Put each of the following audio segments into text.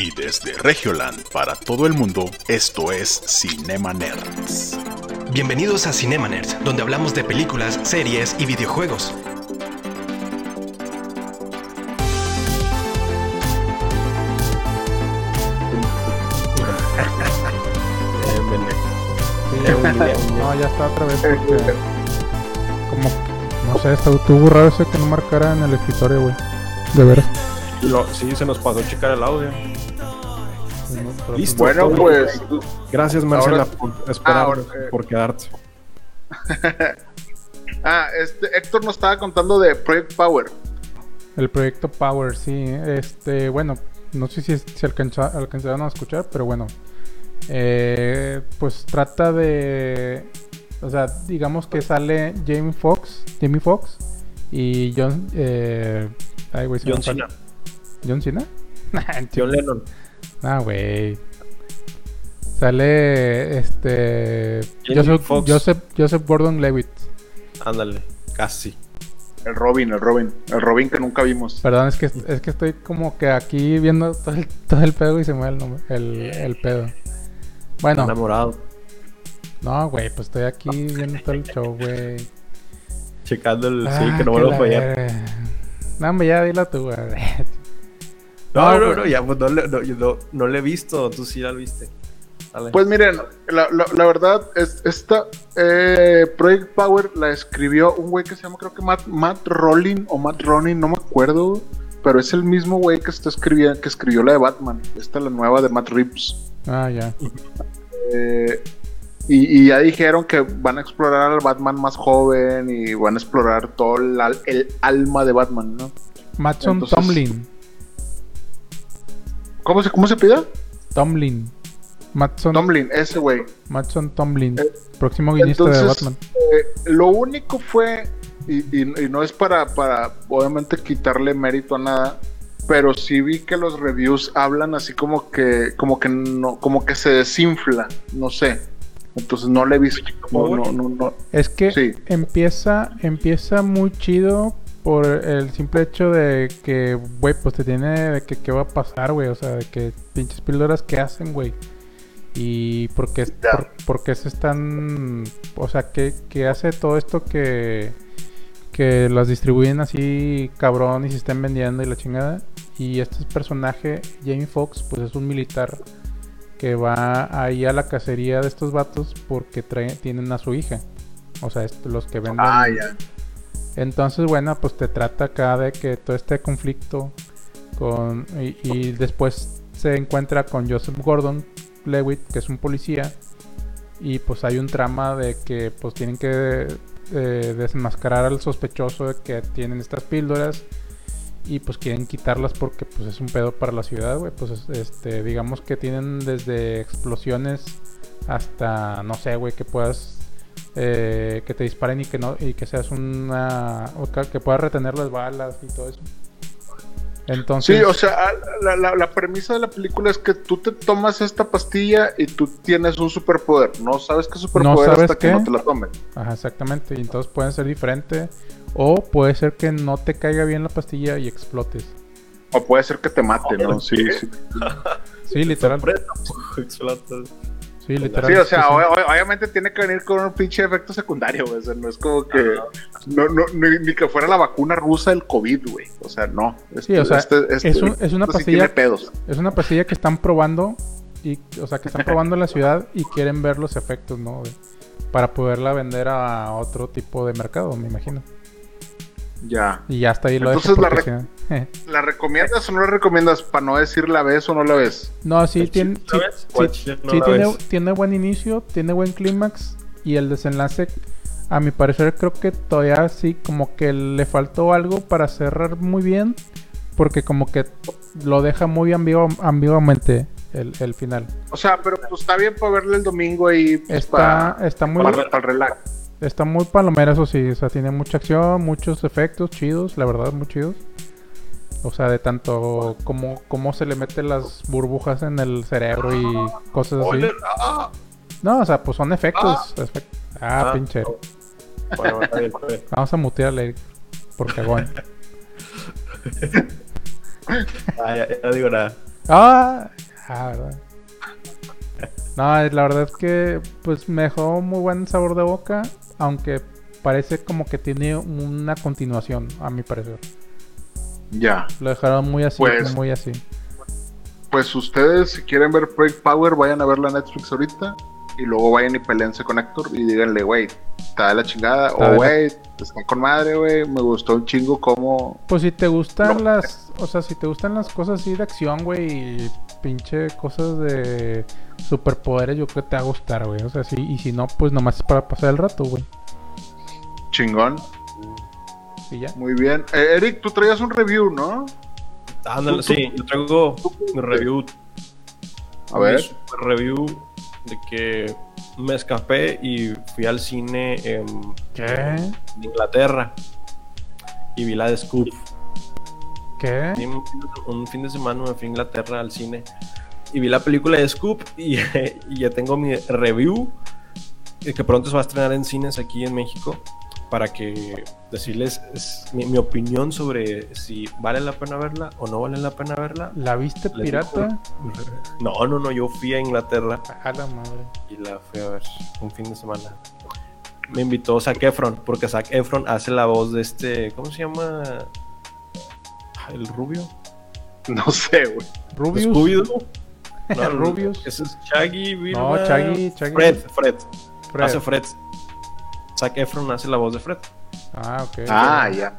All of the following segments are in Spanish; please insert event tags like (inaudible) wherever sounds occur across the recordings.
Y desde Regioland para todo el mundo, esto es Cinema Nerds. Bienvenidos a Cinema Nerds, donde hablamos de películas, series y videojuegos. (laughs) No, ya está otra vez porque. Como. No sé, estuvo raro ese que no marcara en el escritorio, güey. De veras. Lo- sí, se nos pasó checar el audio. Listo. Bueno, todo. pues Gracias, Marcela, Ahora- por esperar, ahora, eh. por quedarte. (laughs) Ah, este, Héctor nos estaba contando de Project Power. El proyecto Power, sí. Este, bueno, no sé si, si alcanza- alcanzaron a escuchar, pero bueno. Eh, pues trata de. O sea, digamos que sale Jamie Foxx, Jamie Foxx y John. Eh, ay, güey, John Cena. ¿John Cena? (laughs) John Lennon. Ah, güey. Sale este. Joseph. Joseph, Joseph Gordon Levitt. Ándale, casi. El Robin, el Robin. El Robin que nunca vimos. Perdón, es que, es que estoy como que aquí viendo todo el, todo el pedo y se me va el, nombre- el, el pedo. Bueno, Enamorado. no, güey, pues estoy aquí viendo todo el show, güey. Checando el. Ah, sí, que no que vuelva a la fallar. No, hombre, ya dilo tú, güey. No, No, no, güey. no, ya, pues no, le- no, yo no, no le he visto. Tú sí la viste. Dale. Pues miren, la, la- la verdad, es, esta eh, Project Power la escribió un güey que se llama, creo que Matt, Matt Rowling o Matt Ronin, no me acuerdo. Pero es el mismo güey que está escribiendo, que escribió la de Batman. Esta la nueva de Matt Reeves. Ah, ya. Eh, y, y ya dijeron que van a explorar al Batman más joven y van a explorar todo el, al- el alma de Batman, ¿no? Matson Entonces- Tomlin. ¿Cómo se, cómo se pide? Tomlin. Matson, Tomlin, ese güey. Matson Tomlin. Eh, próximo guionista de Entonces, Batman. eh, lo único fue, y, y- y no es para, para obviamente quitarle mérito a nada, pero sí vi que los reviews hablan así como que, como que no, como que se desinfla, no sé. Entonces no le he visto. No, no, no, no. Es que Sí. empieza, empieza muy chido por el simple hecho de que, güey, pues te tiene de que qué va a pasar, güey. O sea, de que pinches píldoras que hacen, güey. Y por qué, Ya. por, por qué se están... O sea, que, que hace todo esto que, que las distribuyen así cabrón y se estén vendiendo y la chingada. Y este personaje, Jamie Foxx, pues es un militar que va ahí a la cacería de estos vatos porque traen, tienen a su hija. O sea, los que venden. Ah, ya. Entonces, bueno, pues te trata acá de que todo este conflicto con y, después se encuentra con Joseph Gordon Lewitt, que es un policía, y pues hay un trama de que pues tienen que eh, desenmascarar al sospechoso de que tienen estas píldoras y pues quieren quitarlas porque pues es un pedo para la ciudad, güey, pues es- este digamos que tienen desde explosiones hasta no sé, güey, que puedas eh, que te disparen y que no y que seas una o que, puedas retener las balas y todo eso. Entonces, Sí, o sea, ah, la, la- la premisa de la película es que tú te tomas esta pastilla y tú tienes un superpoder. No sabes qué superpoder sabes hasta que no te la tomes. Ajá, exactamente. Y entonces pueden ser diferentes. O puede ser que no te caiga bien la pastilla y explotes. O puede ser que te mate, ¿no? Sí, sí. Sí, literal. (laughs) Sí, literal. Sí, o sea, sí. ob- ob- obviamente tiene que venir con un pinche efecto secundario, güey. O sea, no es como que. No, no, ni, ni que fuera la vacuna rusa del COVID, güey. O sea, no. Este- Sí, o sea, este- este- es, un- es una este sí tiene pastilla. pedos. Es una pastilla que están probando. Y, o sea, que están probando en la ciudad y quieren ver los efectos, ¿no? Para poderla vender a otro tipo de mercado, me imagino. Ya. Y ya está ahí lo Entonces, dejo la re- si no- ¿La recomiendas o no la recomiendas? Para no decir la ves o no la ves. No, sí, ¿El tiene, sí, tiene, buen inicio, tiene buen clímax y el desenlace, a mi parecer, creo que todavía sí, como que le faltó algo para cerrar muy bien, porque como que lo deja muy ambigu- ambiguamente el, el final. O sea, pero pues está bien para verle el domingo ahí. Pues, Está, para, está muy, para, para el relax. Está muy palomera, eso sí, o sea, tiene mucha acción, muchos efectos chidos, la verdad, muy chidos. O sea, de tanto como cómo se le meten las burbujas en el cerebro y cosas así. Spoiler. Ah, No, o sea, pues son efectos. efect- Ah, Ah. pinche. Bueno, está bien, está bien. Vamos a mutearle por cagón. (laughs) Ah, ya, ya no digo nada. Ah, ah, verdad. No, la verdad es que pues me dejó muy buen sabor de boca, aunque parece como que tiene una continuación, a mi parecer. Ya. Lo dejaron muy así, Pues- muy así. Pues ustedes, si quieren ver Break Power, vayan a verla en Netflix ahorita. Y luego vayan y peleense con Héctor y díganle, güey, está de la chingada. O, la- güey, está con madre, güey. Me gustó un chingo cómo. Pues si te gustan No. las, o sea, si te gustan las cosas así de acción, güey, y pinche cosas de superpoderes, yo creo que te va a gustar, güey. O sea, sí, y si no, pues nomás es para pasar el rato, güey. Chingón. Y ya. Muy bien. Eh, Eric, tú traías un review, ¿no? Ándale, sí, yo traigo mi review. A ver. mi review de que me escapé y fui al cine en, ¿Qué? en Inglaterra y vi la de Scoop. ¿Qué? Sí, Un fin de- un fin de semana me fui a Inglaterra al cine y vi la película de Scoop y, (laughs) y ya tengo mi review eh, que pronto se va a estrenar en cines aquí en México para que decirles es mi, mi opinión sobre si vale la pena verla o no vale la pena verla. ¿La viste Les pirata? No, no, no, yo fui a Inglaterra A la madre. y la fui a ver un fin de semana. Me invitó Zac Efron, porque Zac Efron hace la voz de este, ¿cómo se llama? El rubio. No sé, güey. Rubius. (laughs) No, Rubius. Ese es Shaggy, No, Vilma. Shaggy, Shaggy. Fred, Fred. Fred. Hace Fred. Zac Efron hace la voz de Fred. Ah, ok. Ah, ya.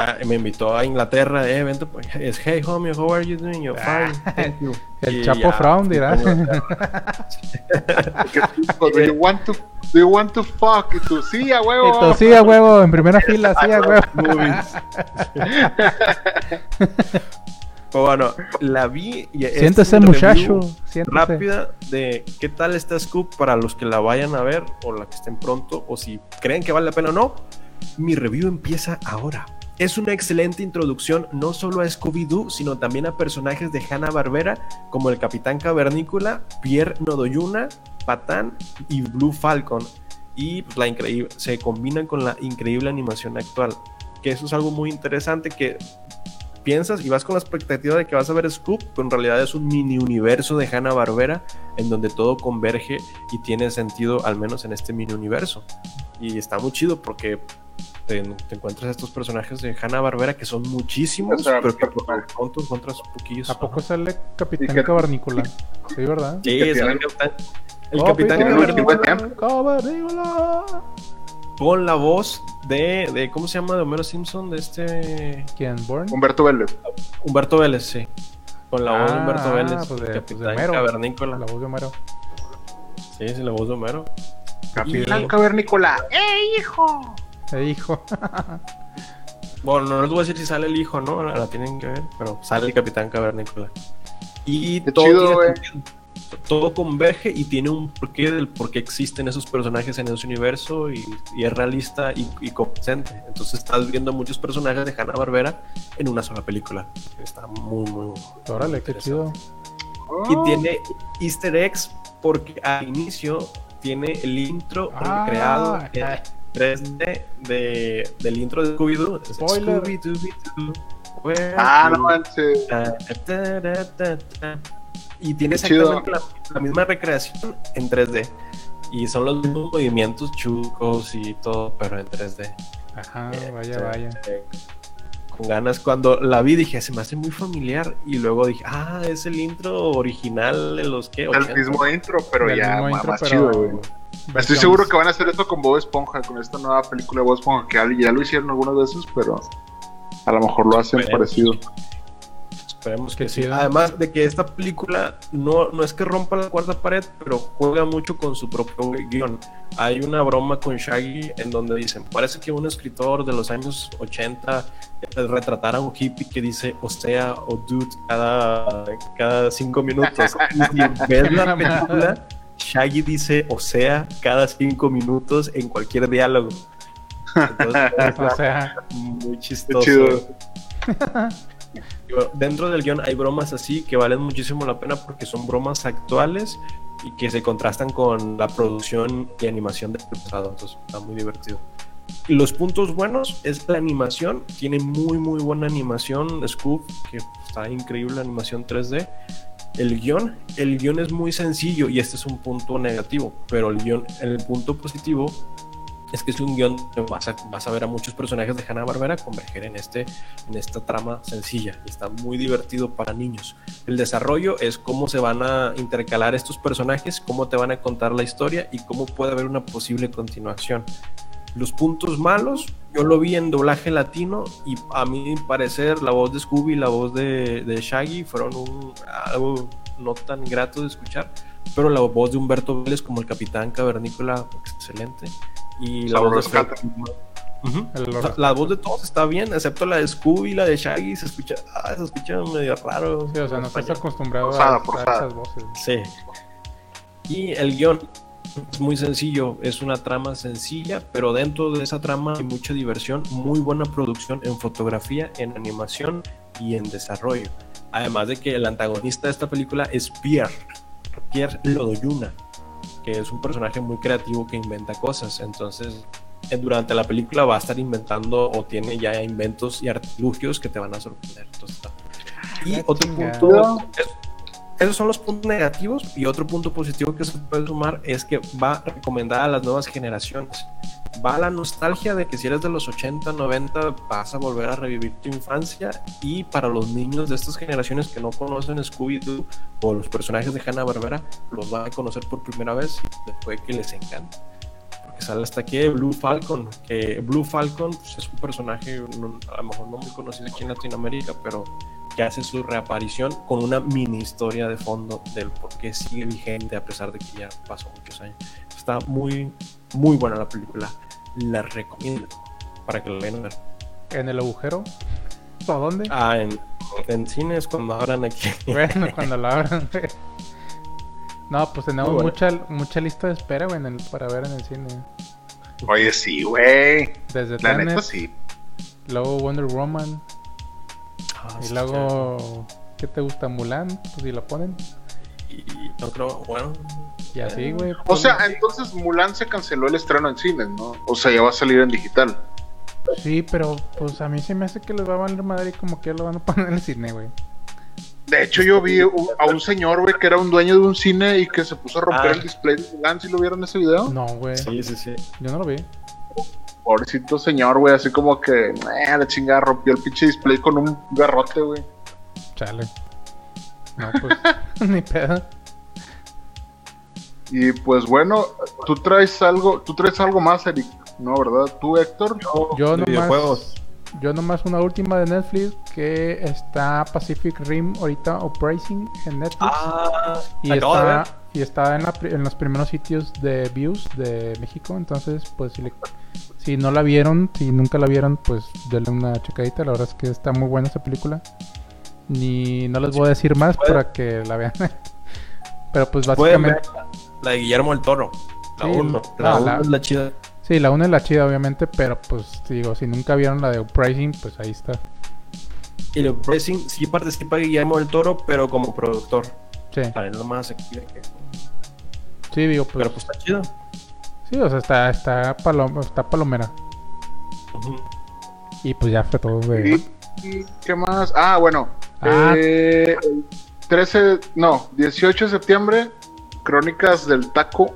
Ah, y me invitó a Inglaterra, eh, vente, pues, es hey homie, how are you doing? Yo, fine, (laughs) thank you. El Y Chapo Frown dirá. do, (laughs) you want to, do you want to fuck? Y tú, sí, a huevo. Esto, sí, a huevo, en primera fila, sí, a huevo. Pues bueno, la vi y Siéntese, es muchacho. Siéntese. rápida de qué tal está Scoop para los que la vayan a ver o la que estén pronto o si creen que vale la pena o no. Mi review empieza ahora. Es una excelente introducción no solo a Scooby-Doo, sino también a personajes de Hanna-Barbera como el Capitán Cavernícola, Pierre Nodoyuna, Patán y Blue Falcon. Y pues, la increíble, se combinan con la increíble animación actual. Que eso es algo muy interesante que piensas y vas con la expectativa de que vas a ver Scoop, pero en realidad es un mini universo de Hanna Barbera en donde todo converge y tiene sentido, al menos en este mini universo. Y está muy chido porque te, te encuentras estos personajes de Hanna Barbera que son muchísimos, O sea, pero que por pronto encuentras poquillos. ¿A poco sale Capitán que- Cavernícola? Sí, ¿verdad? Sí, que es el tienen- capitán. El capitán Cavernícola. Con la voz de, de, ¿cómo se llama? De Homero Simpson, de este ¿Quién? ¿Born? Humberto Vélez. Humberto Vélez, sí. Con la voz de Ah, Humberto Vélez, pues de- pues de capitán Homero. Cavernícola. La voz de Homero. Sí, sí, la voz de Homero. Capitán Cavernícola. Eh, hijo. Bueno, no les voy a decir si sale el hijo, ¿no? La, la tienen que ver, pero sale el Capitán Cavernícola. Y Qué todo, chido, tiene. Todo converge y tiene un porqué del por qué existen esos personajes en ese universo y, y es realista y, y convincente. Entonces estás viendo muchos personajes de Hanna Barbera en una sola película. Está muy, muy. Órale, qué chido. Y tiene Easter eggs porque al inicio tiene el intro Ah, creado en 3D de, del intro de Scooby-Doo. Ah, no manches. Y tiene Qué exactamente la, la misma recreación en 3D. Y son los mismos movimientos chucos y todo, pero en 3D. Ajá, Eh, vaya, vaya. eh, Con ganas, cuando la vi dije, se me hace muy familiar. Y luego dije, ah, es el intro original de los que. El mismo intro, pero ya mismo más, intro, más pero chido, güey. Estoy seguro que van a hacer esto con Bob Esponja, con esta nueva película de Bob Esponja, que ya- lo hicieron algunas veces, pero a lo mejor lo hacen parecido. Esperemos que sí. Además de que esta película no, no es que rompa la cuarta pared, pero juega mucho con su propio guion. Hay una broma con Shaggy en donde dicen, parece que un escritor de los años 80 retratara a un hippie que dice o sea o dude cada, cada cinco minutos. (laughs) Y si ves la película, Shaggy dice o sea cada cinco minutos en cualquier diálogo. (laughs) Entonces, (laughs) O sea, muy chistoso. chido. Dentro del guion hay bromas así que valen muchísimo la pena porque son bromas actuales y que se contrastan con la producción y animación del pasado. Entonces está muy divertido. Y los puntos buenos es la animación. Tiene muy, muy buena animación. Scoop, que está increíble la animación 3D. El guion, el guion es muy sencillo y este es un punto negativo, pero el guion, el punto positivo es que es un guion donde vas a, vas a ver a muchos personajes de Hanna-Barbera converger en, este, en esta trama sencilla está muy divertido para niños. El desarrollo es cómo se van a intercalar estos personajes, cómo te van a contar la historia y cómo puede haber una posible continuación. Los puntos malos, yo lo vi en doblaje latino y a mi parecer la voz de Scooby y la voz de, Shaggy fueron algo no tan grato de escuchar, pero la voz de Humberto Vélez como el capitán cavernícola, excelente. Y la voz, de Ujú. El la, la voz de todos está bien, excepto la de Scooby y la de Shaggy, se escucha, ah, se escucha medio raro. Sí, o sea, no estás acostumbrado Forzada, a, a forzada. esas voces. Sí. Y el guion es muy sencillo, es una trama sencilla, pero dentro de esa trama hay mucha diversión, muy buena producción en fotografía, en animación y en desarrollo. Además de que el antagonista de esta película es Pierre, Pierre Lodoyuna, es un personaje muy creativo que inventa cosas. Entonces, eh, durante la película va a estar inventando o tiene ya inventos y artilugios que te van a sorprender. Entonces, está- y Ah, otro punto, es- esos son los puntos negativos y otro punto positivo que se puede sumar es que va recomendada a las nuevas generaciones. Va la nostalgia de que si eres de los 80, 90 vas a volver a revivir tu infancia y para los niños de estas generaciones que no conocen Scooby-Doo o los personajes de Hanna-Barbera los van a conocer por primera vez y puede que les encante. Porque sale hasta aquí Blue Falcon, que Blue Falcon pues, es un personaje a lo mejor no muy conocido aquí en Latinoamérica, pero que hace su reaparición con una mini historia de fondo del por qué sigue vigente a pesar de que ya pasó muchos años. Está muy, muy buena la película. La recomiendo para que la ver. En el agujero. ¿O dónde? Ah, en, en cines cuando abran aquí. (laughs) Bueno, cuando la abran. (laughs) No, pues tenemos mucha, mucha lista de espera, güey, para ver en el cine. Oye, sí, güey. Desde La Tenet, neta sí. luego Wonder Woman, Ah, y luego, ¿qué te gusta? Mulan, pues si la ponen. Y no creo, bueno. Y así, güey. O sea, entonces Mulan se canceló el estreno en cines, ¿no? O sea, ya va a salir en digital. Sí, pero pues a mí se me hace que les va a valer madre y como que lo van a poner en el cine, güey. De hecho, yo vi un- a un señor, güey, que era un dueño de un cine y que se puso a romper Ah. el display de Mulan. ¿Sí lo vieron ese video? No, güey. Sí, sí, sí. Yo no lo vi. Pobrecito señor, güey, así como que, eh, la chingada, rompió el pinche display con un garrote, güey. Chale. No, pues, (laughs) ni pedo. Y pues bueno, tú traes algo, tú traes algo más, Eric, ¿no, verdad? Tú, Héctor. Yo de nomás, videojuegos. yo nomás una última de Netflix que está Pacific Rim ahorita Uprising en Netflix. Ah, y, está, y está en, la en los primeros sitios de views de México. Entonces, pues si, le- si no la vieron, si nunca la vieron, pues denle una checadita. La verdad es que está muy buena esa película. Ni no les voy a decir más para que la vean. (laughs) Pero pues básicamente... la de Guillermo del Toro. La Sí, 1. no, La 1 la- es la chida. Sí, la una es la chida, obviamente, pero pues digo, si nunca vieron la de Uprising, pues ahí está. Y el Pressing sí participa Guillermo del Toro, pero como productor. Sí, Para él de que- sí, digo, pues, Pero pues está chido. Sí, o sea, está, está, palom- está palomera. Ujú. Y pues ya fue todo de... ¿Y, qué más? Ah, bueno. Ah. eh, el 13, no, 18 de septiembre, Crónicas del Taco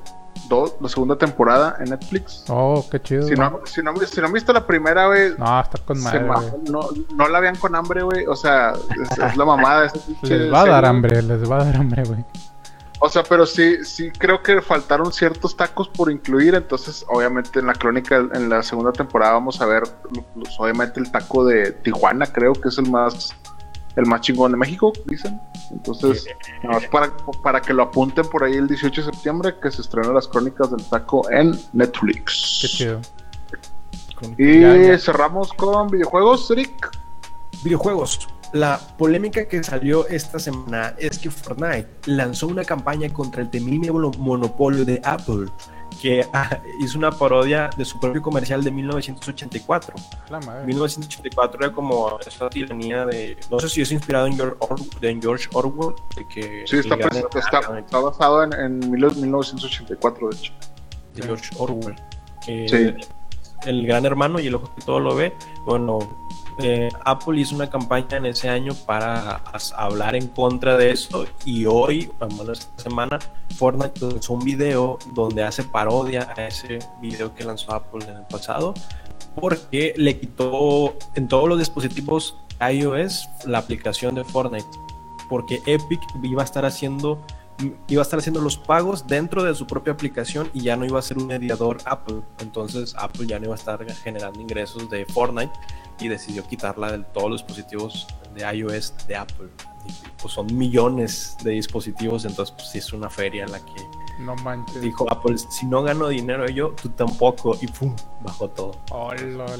2, la segunda temporada en Netflix. Oh, qué chido. Si no, si, no, si no han visto la primera, güey, No, está con madre, ma- güey. no, no la vean con hambre, güey. O sea, es, es la mamada. de (laughs) Les va a dar hambre, les va a dar hambre, güey. O sea, pero sí, sí creo que faltaron ciertos tacos por incluir. Entonces, obviamente, en la crónica, en la segunda temporada, vamos a ver, pues, obviamente, el taco de Tijuana, creo que es el más, el más chingón de México, dicen. Entonces, nada más para, para que lo apunten por ahí el 18 de septiembre, que se estrenan las crónicas del taco en Netflix. Qué chido. Y Ya, ya. cerramos con videojuegos, Rick. Videojuegos. La polémica que salió esta semana es que Fortnite lanzó una campaña contra el temible mono- monopolio de Apple, que (laughs) ah, hizo una parodia de su propio comercial de 1984. La madre. 1984 era como esta tiranía de. No sé si es inspirado en George, Or- en George Orwell, de que. Sí, está, está, está basado en, en mil- 1984, de hecho. de George Orwell. Sí. el gran hermano y el ojo que todo lo ve. Bueno, eh, Apple hizo una campaña en ese año para hablar en contra de eso y hoy, menos esta semana, Fortnite lanzó un video donde hace parodia a ese video que lanzó Apple en el pasado porque le quitó en todos los dispositivos iOS la aplicación de Fortnite porque Epic iba a estar haciendo iba a estar haciendo los pagos dentro de su propia aplicación y ya no iba a ser un mediador Apple. Entonces Apple ya no iba a estar generando ingresos de Fortnite y decidió quitarla de todos los dispositivos de iOS de Apple. Y, pues son millones de dispositivos, entonces pues sí es una feria la que No manches. dijo Apple, si no gano dinero yo, tú tampoco. Y pum, bajó todo.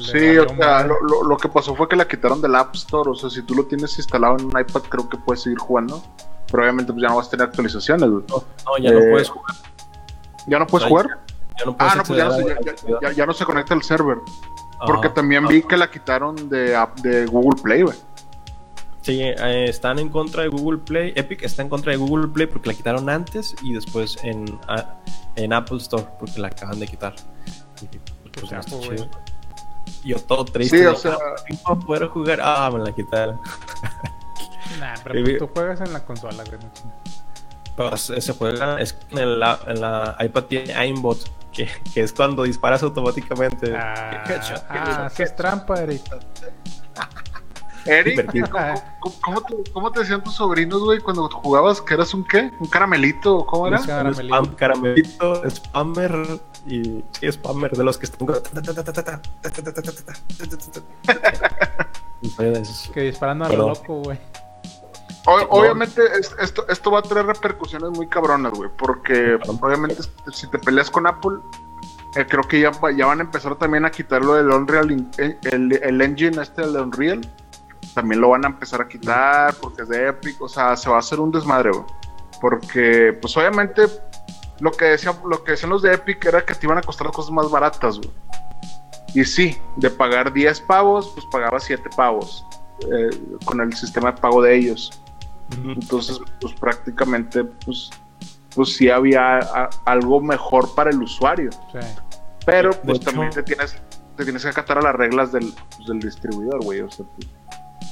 Sí, o sea, lo, lo- lo que pasó fue que la quitaron del App Store. O sea, si tú lo tienes instalado en un iPad, creo que puedes seguir jugando. Pero obviamente pues ya no vas a tener actualizaciones, güey. No, no, ya no Eh, puedes jugar. ¿Ya no puedes jugar? Ya no puedes Ah, no, pues ya no, se, ya, ya- actividad. ya- ya no se conecta el server. Porque Ajá. también vi que la quitaron de, de Google Play, güey. Sí, eh, están en contra de Google Play. Epic está en contra de Google Play porque la quitaron antes y después en, a- en Apple Store porque la acaban de quitar. Pues, no está chapo, chido. Yo todo triste. Sí, o sea- "Ah, no poder jugar. Ah, me la quitaron. (laughs) Nah, pero pues tú juegas en la consola, güey. Pero se se juega, es que en la, en la iPad tiene aimbot, que, que es cuando disparas automáticamente. Ah, Headshot, ah, headshot, haces headshot. trampa, Eric. Eric. ¿cómo, cómo- te, cómo te decían tus sobrinos, güey, cuando jugabas? ¿Que eras un qué? ¿Un caramelito? ¿Cómo era? Caramelito. spam, caramelito, spammer y sí, spammer de los que están. Que disparando a lo loco, güey. O- obviamente es- esto, esto va a traer repercusiones muy cabronas, güey, porque obviamente si te peleas con Apple, eh, creo que ya, ya van a empezar también a quitarlo del Unreal, eh, el, el engine este del Unreal, también lo van a empezar a quitar porque es de Epic, o sea, se va a hacer un desmadre, güey, porque pues obviamente lo que, decía, lo que decían los de Epic era que te iban a costar las cosas más baratas, güey. Y sí, de pagar 10 pavos, pues pagaba 7 pavos eh, con el sistema de pago de ellos. Entonces, pues prácticamente, pues, pues sí había a- algo mejor para el usuario. Sí. Pero De pues hecho- también te tienes, te tienes que acatar a las reglas del, pues, del distribuidor, güey. O sea, pues,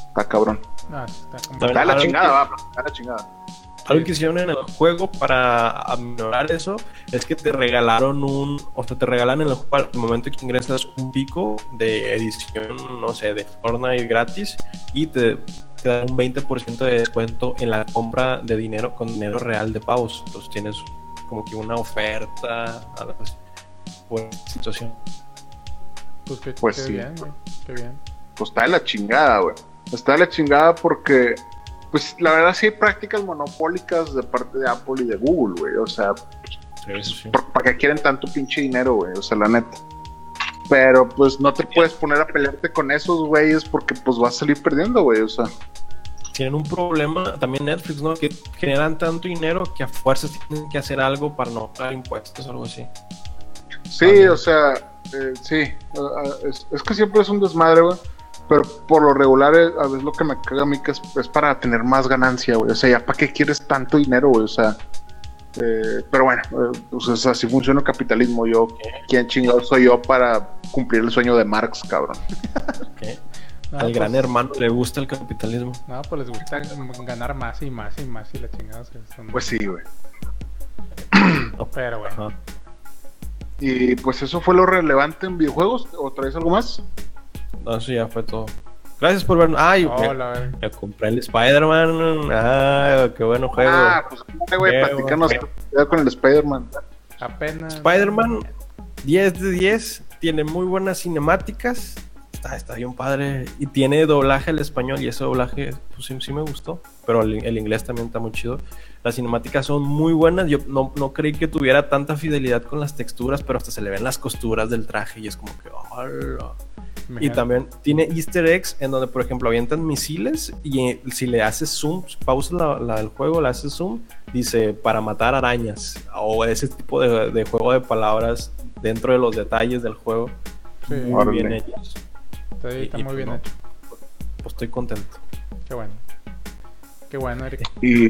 está cabrón. No, está la chingada, que- va, está de la chingada. Algo que hicieron en el juego para aminorar eso es que te regalaron un, o sea, te regalan en el juego al momento que ingresas un pico de edición, no sé, de Fortnite gratis y te, te dan un 20% de descuento en la compra de dinero con dinero real de pavos. Entonces tienes como que una oferta. Buena situación. Pues, qué, Pues qué sí. bien, güey. Qué bien. Pues está de la chingada, güey. Está de la chingada porque, pues la verdad sí hay prácticas monopólicas de parte de Apple y de Google, güey. O sea, Sí, eso sí. ¿para qué quieren tanto pinche dinero, güey? O sea, la neta. Pero pues no te puedes poner a pelearte con esos güeyes porque pues vas a salir perdiendo, güey. O sea, Tienen un problema también Netflix, ¿no? Que generan tanto dinero que a fuerzas tienen que hacer algo para no pagar impuestos o algo así. sí, o sea, eh, sí. es, es que siempre es un desmadre, güey. Pero por lo regular, eh, a veces lo que me caga a mí que es, es para tener más ganancia, güey. O sea, ya para qué quieres tanto dinero, güey. O sea, eh, pero bueno, eh, pues, sea, así funciona el capitalismo. Yo, ¿quién chingado soy yo para cumplir el sueño de Marx, cabrón? ¿ok? No, Al pues, gran hermano le gusta el capitalismo. No, pues les gusta ganar más y más y más y la chingada. o sea, son- Pues sí, güey. (clears throat) Pero bueno. Ajá. Y pues eso fue lo relevante en videojuegos. ¿O traes algo más? No, eso ya fue todo. Gracias por vernos. Ay, me, Hola, me compré el Spider-Man. Ah, qué bueno juego. Ah, pues platícanos bueno. qué pedo con el Spider-Man. Apenas. Spider-Man 10 de 10. Tiene muy buenas cinemáticas. Está, está bien padre. Y tiene doblaje al español. Y ese doblaje, pues sí, sí me gustó. Pero el, el inglés también está muy chido. Las cinemáticas son muy buenas. Yo no, no creí que tuviera tanta fidelidad con las texturas. Pero hasta se le ven las costuras del traje. Y es como que. Y también tiene easter eggs en donde, por ejemplo, avientan misiles y eh, si le haces zoom, pausas la, la del juego, le haces zoom, dice para matar arañas o ese tipo de, de juego de palabras dentro de los detalles del juego. Sí, Muy Órale. bien hechos. está, está y- muy y bien no. hecho. Pues estoy contento. Qué bueno. Qué bueno, Eric. Y,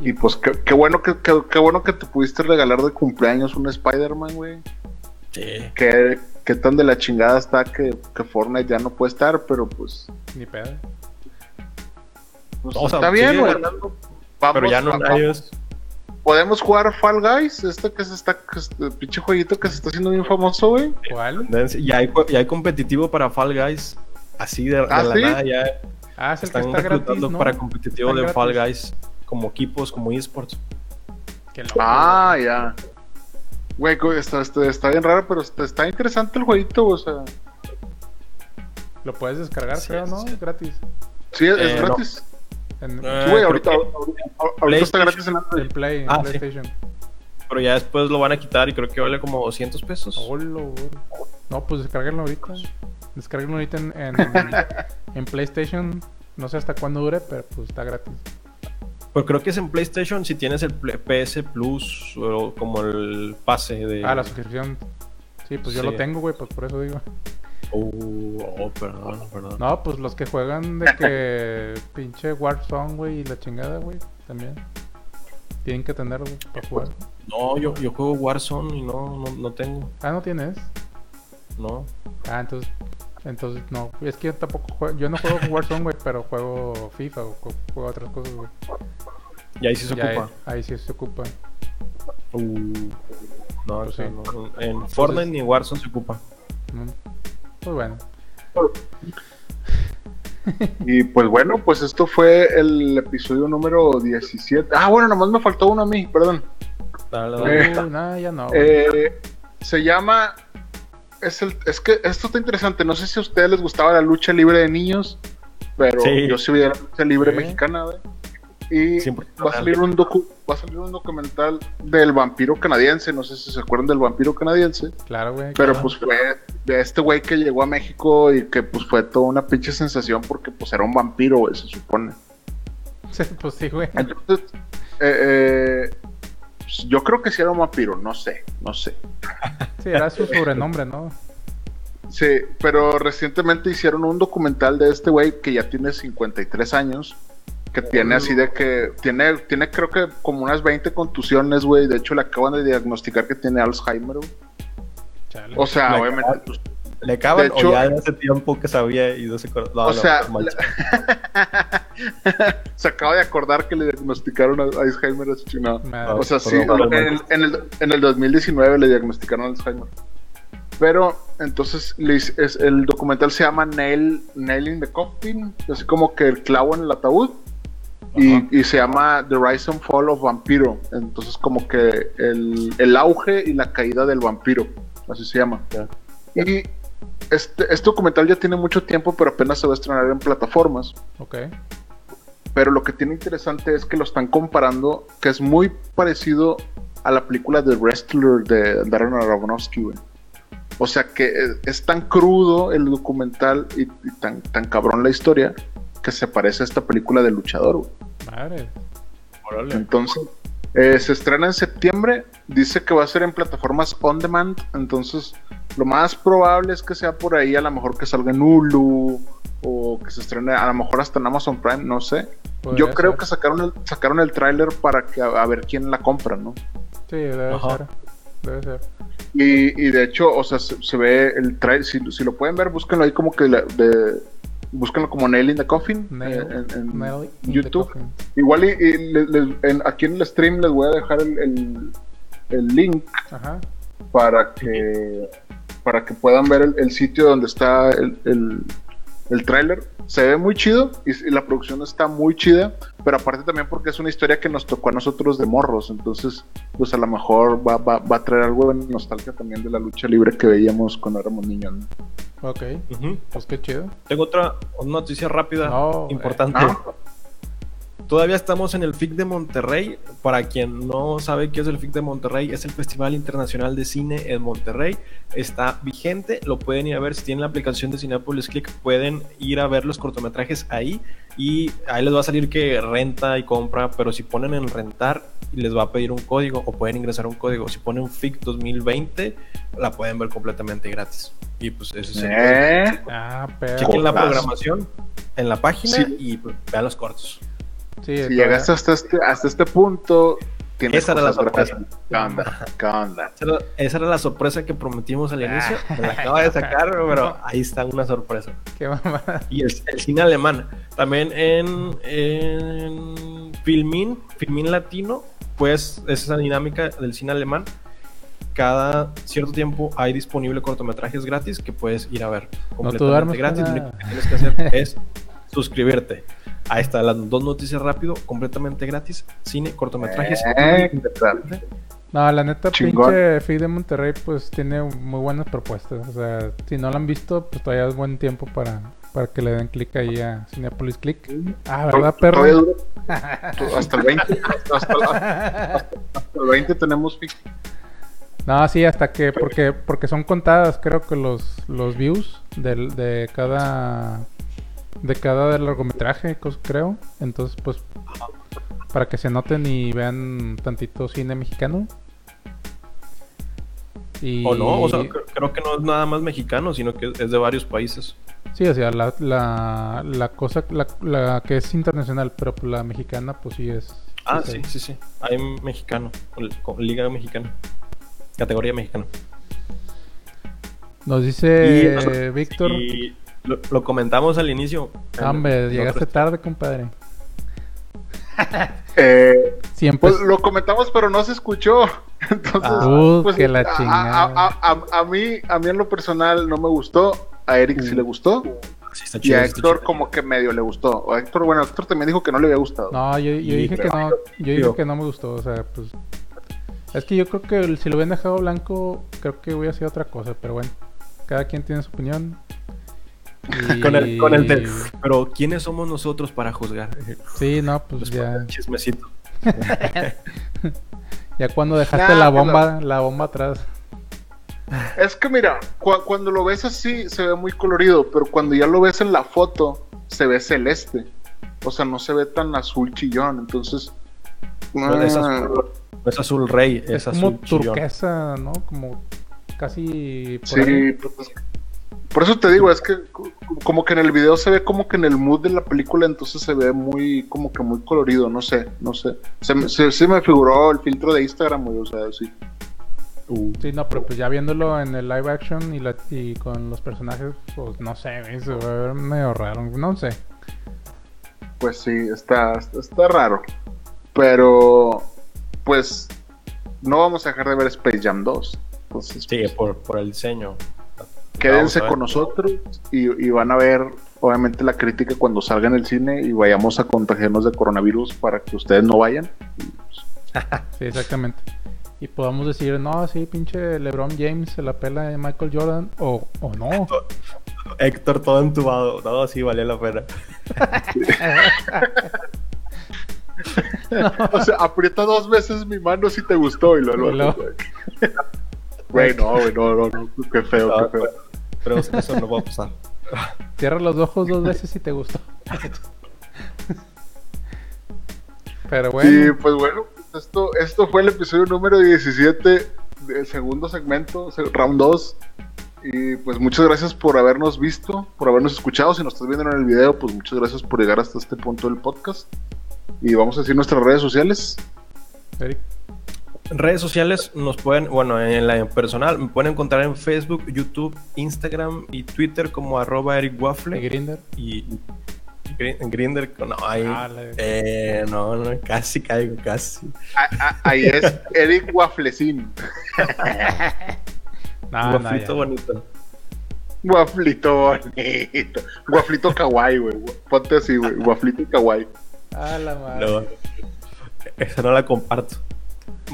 y pues qué, qué bueno que, qué, qué bueno que te pudiste regalar de cumpleaños un Spider-Man, güey. Sí. Que, qué tan de la chingada está que, que Fortnite ya no puede estar, pero pues, Ni pedo. pues O sea, está bien, güey. pero ya no ellos. Podemos jugar Fall Guys, este que se está, que este pinche jueguito que se está haciendo bien famoso, güey. ¿Cuál? Ya hay, ya hay competitivo para Fall Guys. Así de, de ¿Ah, la sí? nada ya Ah, es el que están está gratis, reclutando ¿no? para competitivo Está de Fall. Guys. Como equipos, como esports. Qué loco, Ah, güey. ya. Güey, está, está, está bien raro, pero está, está interesante el jueguito, o sea. Lo puedes descargar, Sí, creo, ¿no? sí. Gratis. Sí, es, Eh, es no. gratis. En, Eh, Sí, güey, ahorita, que ahorita, ahorita está gratis en Android. en Play, en Ah, sí. PlayStation. Pero ya después lo van a quitar y creo que vale como 200 pesos. No, pues descarguenlo ahorita. Descarguenlo ahorita en, en, (laughs) en PlayStation. No sé hasta cuándo dure, pero pues está gratis. Pero creo que es en PlayStation si tienes el PS Plus o como el pase de. Ah, la suscripción. Sí, pues yo Sí. lo tengo, güey, pues por eso digo. Oh, oh, perdón, perdón. No, pues los que juegan de que (laughs) pinche Warzone, güey, y la chingada, güey, también. Tienen que tenerlo para jugar. No, yo, yo juego Warzone y no, no, no tengo. Ah, no tienes. No. Ah, entonces, entonces no. Es que yo tampoco juego, yo no juego (laughs) Warzone, güey, pero juego FIFA o ju- juego otras cosas, güey. Y ahí sí se Ya, ocupa. Ahí, ahí sí se ocupa. Uh, no, Pues sí. no, En Fortnite ni Warzone se ocupa. ¿no? Pues bueno. (laughs) Y pues bueno, pues esto fue el episodio número 17. Ah, bueno, nomás me faltó uno a mí, perdón. Dale, dale. Eh, Uh, nah, ya no. Eh, se llama. Es, el, es que esto está interesante. No sé si a ustedes les gustaba la lucha libre de niños, pero Sí. yo sí veía la lucha libre mexicana, güey. Y 100% va a salir un docu, va a salir un documental del vampiro canadiense. No sé si se acuerdan del vampiro canadiense. claro, güey. Pero claro. pues fue de este güey que llegó a México y que pues fue toda una pinche sensación porque pues era un vampiro, güey, se supone. (laughs) Sí, pues sí, güey. Entonces, eh, eh, pues, yo creo que sí era un vampiro, no sé, no sé. Sí, era su sobrenombre, ¿no? Sí, pero recientemente hicieron un documental de este güey que ya tiene 53 años, que tiene así de que, tiene, tiene creo que como unas 20 contusiones, güey, de hecho le acaban de diagnosticar que tiene Alzheimer, güey. Chale. O sea, Le obviamente, pues, ¿Le acaban De hecho- o ya hace tiempo que sabía y no se acordó? No, O no, sea, (laughs) se acaba de acordar que le diagnosticaron a- Alzheimer a su. O sea, sí, en el, en, el, en el 2019 le diagnosticaron Alzheimer. Pero entonces es- el documental se llama Nail, Nailing the Coffin, así como que el clavo en el ataúd. Y, y se llama The Rise and Fall of Vampiro. Entonces, como que el, el auge y la caída del vampiro. Así se llama. Y este, este documental ya tiene mucho tiempo, pero apenas se va a estrenar en plataformas. Ok. Pero lo que tiene interesante es que lo están comparando, que es muy parecido a la película The Wrestler de Darren Aronofsky, güey. O sea que es tan crudo el documental y, y tan, tan cabrón la historia que se parece a esta película de luchador, güey. Madre. Órale. Entonces, eh, se estrena en septiembre. Dice que va a ser en plataformas on demand. Entonces, lo más probable es que sea por ahí, a lo mejor que salga en Hulu o que se estrene, a lo mejor hasta en Amazon Prime, no sé. Podría Yo creo ser. que sacaron el, sacaron el tráiler para que a, a ver quién la compra, ¿no? Sí, debe Ajá. ser. Debe ser. Y, y de hecho, o sea, se, se ve el trailer, si, si lo pueden ver, búsquenlo ahí como que la- de, búsquenlo como Nail in the Coffin Nail, eh, en, nail YouTube. coffin. Igual y, y le- les- en- aquí en el stream les voy a dejar el, el- el link Ajá. para que para que puedan ver el, el sitio donde está el, el, el tráiler. Se ve muy chido y, y la producción está muy chida, pero aparte también porque es una historia que nos tocó a nosotros de morros, entonces pues a lo mejor va, va, va a traer algo de nostalgia también de la lucha libre que veíamos cuando éramos niños. ¿no? Ok. Ujú. Pues qué chido. Tengo otra noticia rápida, No, importante. Ah, Todavía estamos en el FIC de Monterrey. Para quien no sabe qué es el FIC de Monterrey, es el Festival Internacional de Cine en Monterrey. Está vigente, lo pueden ir a ver. Si tienen la aplicación de Cinepolis Click, pueden ir a ver los cortometrajes ahí. Y ahí les va a salir que renta y compra. Pero si ponen en rentar, les va a pedir un código o pueden ingresar un código. Si ponen FIC 2020, la pueden ver completamente gratis. Y pues ese es el ¿Eh? Ah, pero. Chequen la programación en la página Sí. y pues, vean los cortos. Sí, Si llegaste hasta este, hasta este punto, tiene Esa era la sorpresa. ¿Qué onda? ¿Qué onda? Esa era, la sorpresa que prometimos al inicio. Me la acaba de sacar, (laughs) pero ahí está una sorpresa. Qué mamada. Y el, el cine alemán. También en, en Filmin, Filmin Latino, pues es esa dinámica del cine alemán. Cada cierto tiempo hay disponible cortometrajes gratis que puedes ir a ver. Completamente duermes, gratis. Lo único que tienes que hacer (laughs) es suscribirte. Ahí está, las dos noticias rápido, completamente gratis. Cine, cortometrajes. Eh. No, la neta, Chingón. pinche Feed de Monterrey, pues tiene muy buenas propuestas. O sea, si no la han visto, pues todavía es buen tiempo para, para que le den clic ahí a Cinepolis Click. Ah, ¿verdad, Todavía perro? dura- Hasta el 20. Hasta, hasta- hasta el 20 tenemos fi- No, sí, hasta que, porque, porque son contadas, creo que los, los views del, de cada de cada largometraje, creo. Entonces, pues, para que se noten y vean tantito cine mexicano. Y, O no, o sea, cre- creo que no es nada más mexicano, sino que es de varios países. Sí, o sea, la, la, la cosa, la, la que es internacional, pero pues, la mexicana, pues sí es. Ah, es sí, ahí. sí, sí. Hay mexicano, con Liga Mexicana. Categoría mexicana. Nos dice Y- eh, Víctor. Y lo, lo comentamos al inicio. Hombre, En llegaste tarde, compadre. (laughs) Eh, Siempre. pues lo comentamos, pero no se escuchó. (laughs) Entonces, Ah, uh, pues, que la a- chingada. A, a- a- a mí, a mí en lo personal no me gustó. A Eric sí le gustó. Sí, está Y a está Héctor chido. como que medio le gustó. O a Héctor, bueno, Héctor también dijo que no le había gustado. No, yo, yo dije que no. Yo dije que no me gustó. O sea, pues. Es que yo creo que si lo hubieran dejado blanco, creo que hubiera sido otra cosa. Pero bueno, cada quien tiene su opinión. Y- Con el, con el del- Pero ¿quiénes somos nosotros para juzgar? Sí, no, pues Después ya. Chismecito. (laughs) Ya cuando dejaste Nah, la bomba, la bomba atrás. Es que mira, cu- cuando lo ves así se ve muy colorido, pero cuando ya lo ves en la foto se ve celeste. O sea, no se ve tan azul chillón. Entonces, No es azul, no es azul rey, es, Es, como azul chillón. turquesa, ¿no? Como casi. por ahí. Sí, pues, por eso te digo, es que co- como que en el video se ve como que en el mood de la película, entonces se ve muy, como que muy colorido, no sé, no sé. Se, me- se- sí me figuró el filtro de Instagram, güey, o sea, sí. Sí, no, pero pues ya viéndolo en el live action y, la- y con los personajes, pues no sé, se va a ver medio raro, no sé. Pues sí, está, está raro. Pero, pues, no vamos a dejar de ver Space Jam 2. Entonces, Sí, por, por el diseño. Quédense con nosotros y, y van a ver, obviamente, la crítica cuando salga en el cine y vayamos a contagiarnos de coronavirus para que ustedes no vayan. (laughs) Sí, exactamente. Y podamos decir, no, sí, pinche LeBron James se la pela de Michael Jordan, o, o no. Héctor todo entubado. No, sí, valía la pena. (laughs) O sea, aprieta dos veces mi mano si te gustó y lo Y luego- (laughs) Güey, no, güey, no, no, no, qué feo, No, qué feo. Pero eso no va a pasar. (laughs) Cierra los ojos dos veces si te gustó. Pero bueno, Sí, pues bueno, esto, esto fue el episodio número 17 del segundo segmento, se- round 2. Y pues muchas gracias por habernos visto, por habernos escuchado. Si nos estás viendo en el video, pues muchas gracias por llegar hasta este punto del podcast. Y vamos a decir nuestras redes sociales. Eric, Redes sociales nos pueden, bueno, en la personal, me pueden encontrar en Facebook, YouTube, Instagram y Twitter como arroba Eric y Waffle. Grinder. Y Gri- Grinder, no, ahí. Ah, Eh, no, no, casi caigo, casi. Ah, ah, ahí es Eric Wafflecín. No, no, Wafflito bonito. Guaflito bonito. Guaflito kawaii, güey. Ponte así, güey. Guaflito kawaii. Ah, la madre. No, esa no la comparto.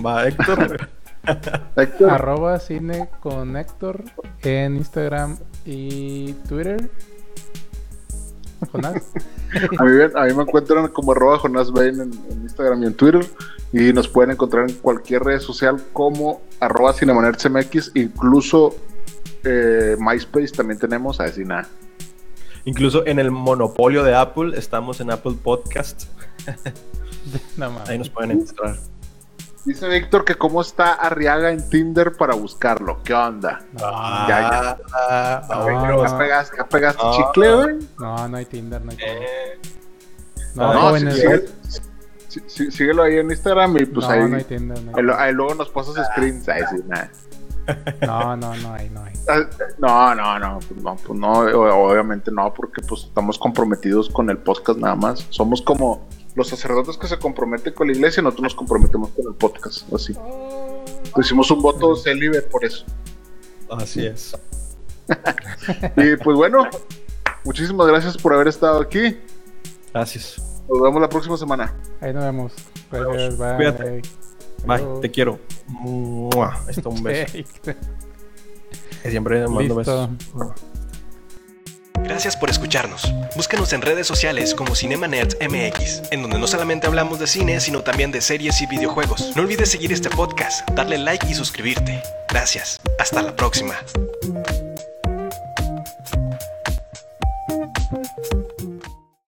Va, Héctor. (laughs) Héctor, Arroba cine con Héctor en Instagram y Twitter. Jonás. a mí, a mí me encuentran como arroba Jonás Bain en, en Instagram y en Twitter. Y nos pueden encontrar en cualquier red social como arroba cinemanerdsmx. Incluso eh, MySpace también tenemos. A decir nada. Incluso en el monopolio de Apple, estamos en Apple Podcast. (laughs) No. Ahí nos pueden encontrar. Dice Víctor que cómo está Arriaga en Tinder para buscarlo. ¿Qué onda? No, Ya, ya. Ah, No. ¿Ya pegaste, ya pegaste No. chicle, güey? no, no hay Tinder, no hay Tinder. Eh, No, No, jóvenes. sí, sí, síguelo ahí en Instagram y pues no, ahí, no hay tienda. No, ahí, lo- ahí luego nos pasas screens. Ay, sí, nada. no, no, no hay, no hay. Ah, No, no, no, pues no, pues no, obviamente no, porque pues estamos comprometidos con el podcast nada más. Somos como los sacerdotes que se comprometen con la iglesia, nosotros nos comprometemos con el podcast, así. Hicimos un voto célibe por eso. Así es. Y pues bueno, muchísimas gracias por haber estado aquí. Gracias. Nos vemos la próxima semana. Ahí nos vemos. Gracias, bye. Cuídate. Bye, te quiero. Ahí está un beso. (laughs) Siempre mando Listo. besos. Gracias por escucharnos. Búscanos en redes sociales como Cinema Nerds MX, en donde no solamente hablamos de cine, sino también de series y videojuegos. No olvides seguir este podcast, darle like y suscribirte. Gracias. Hasta la próxima.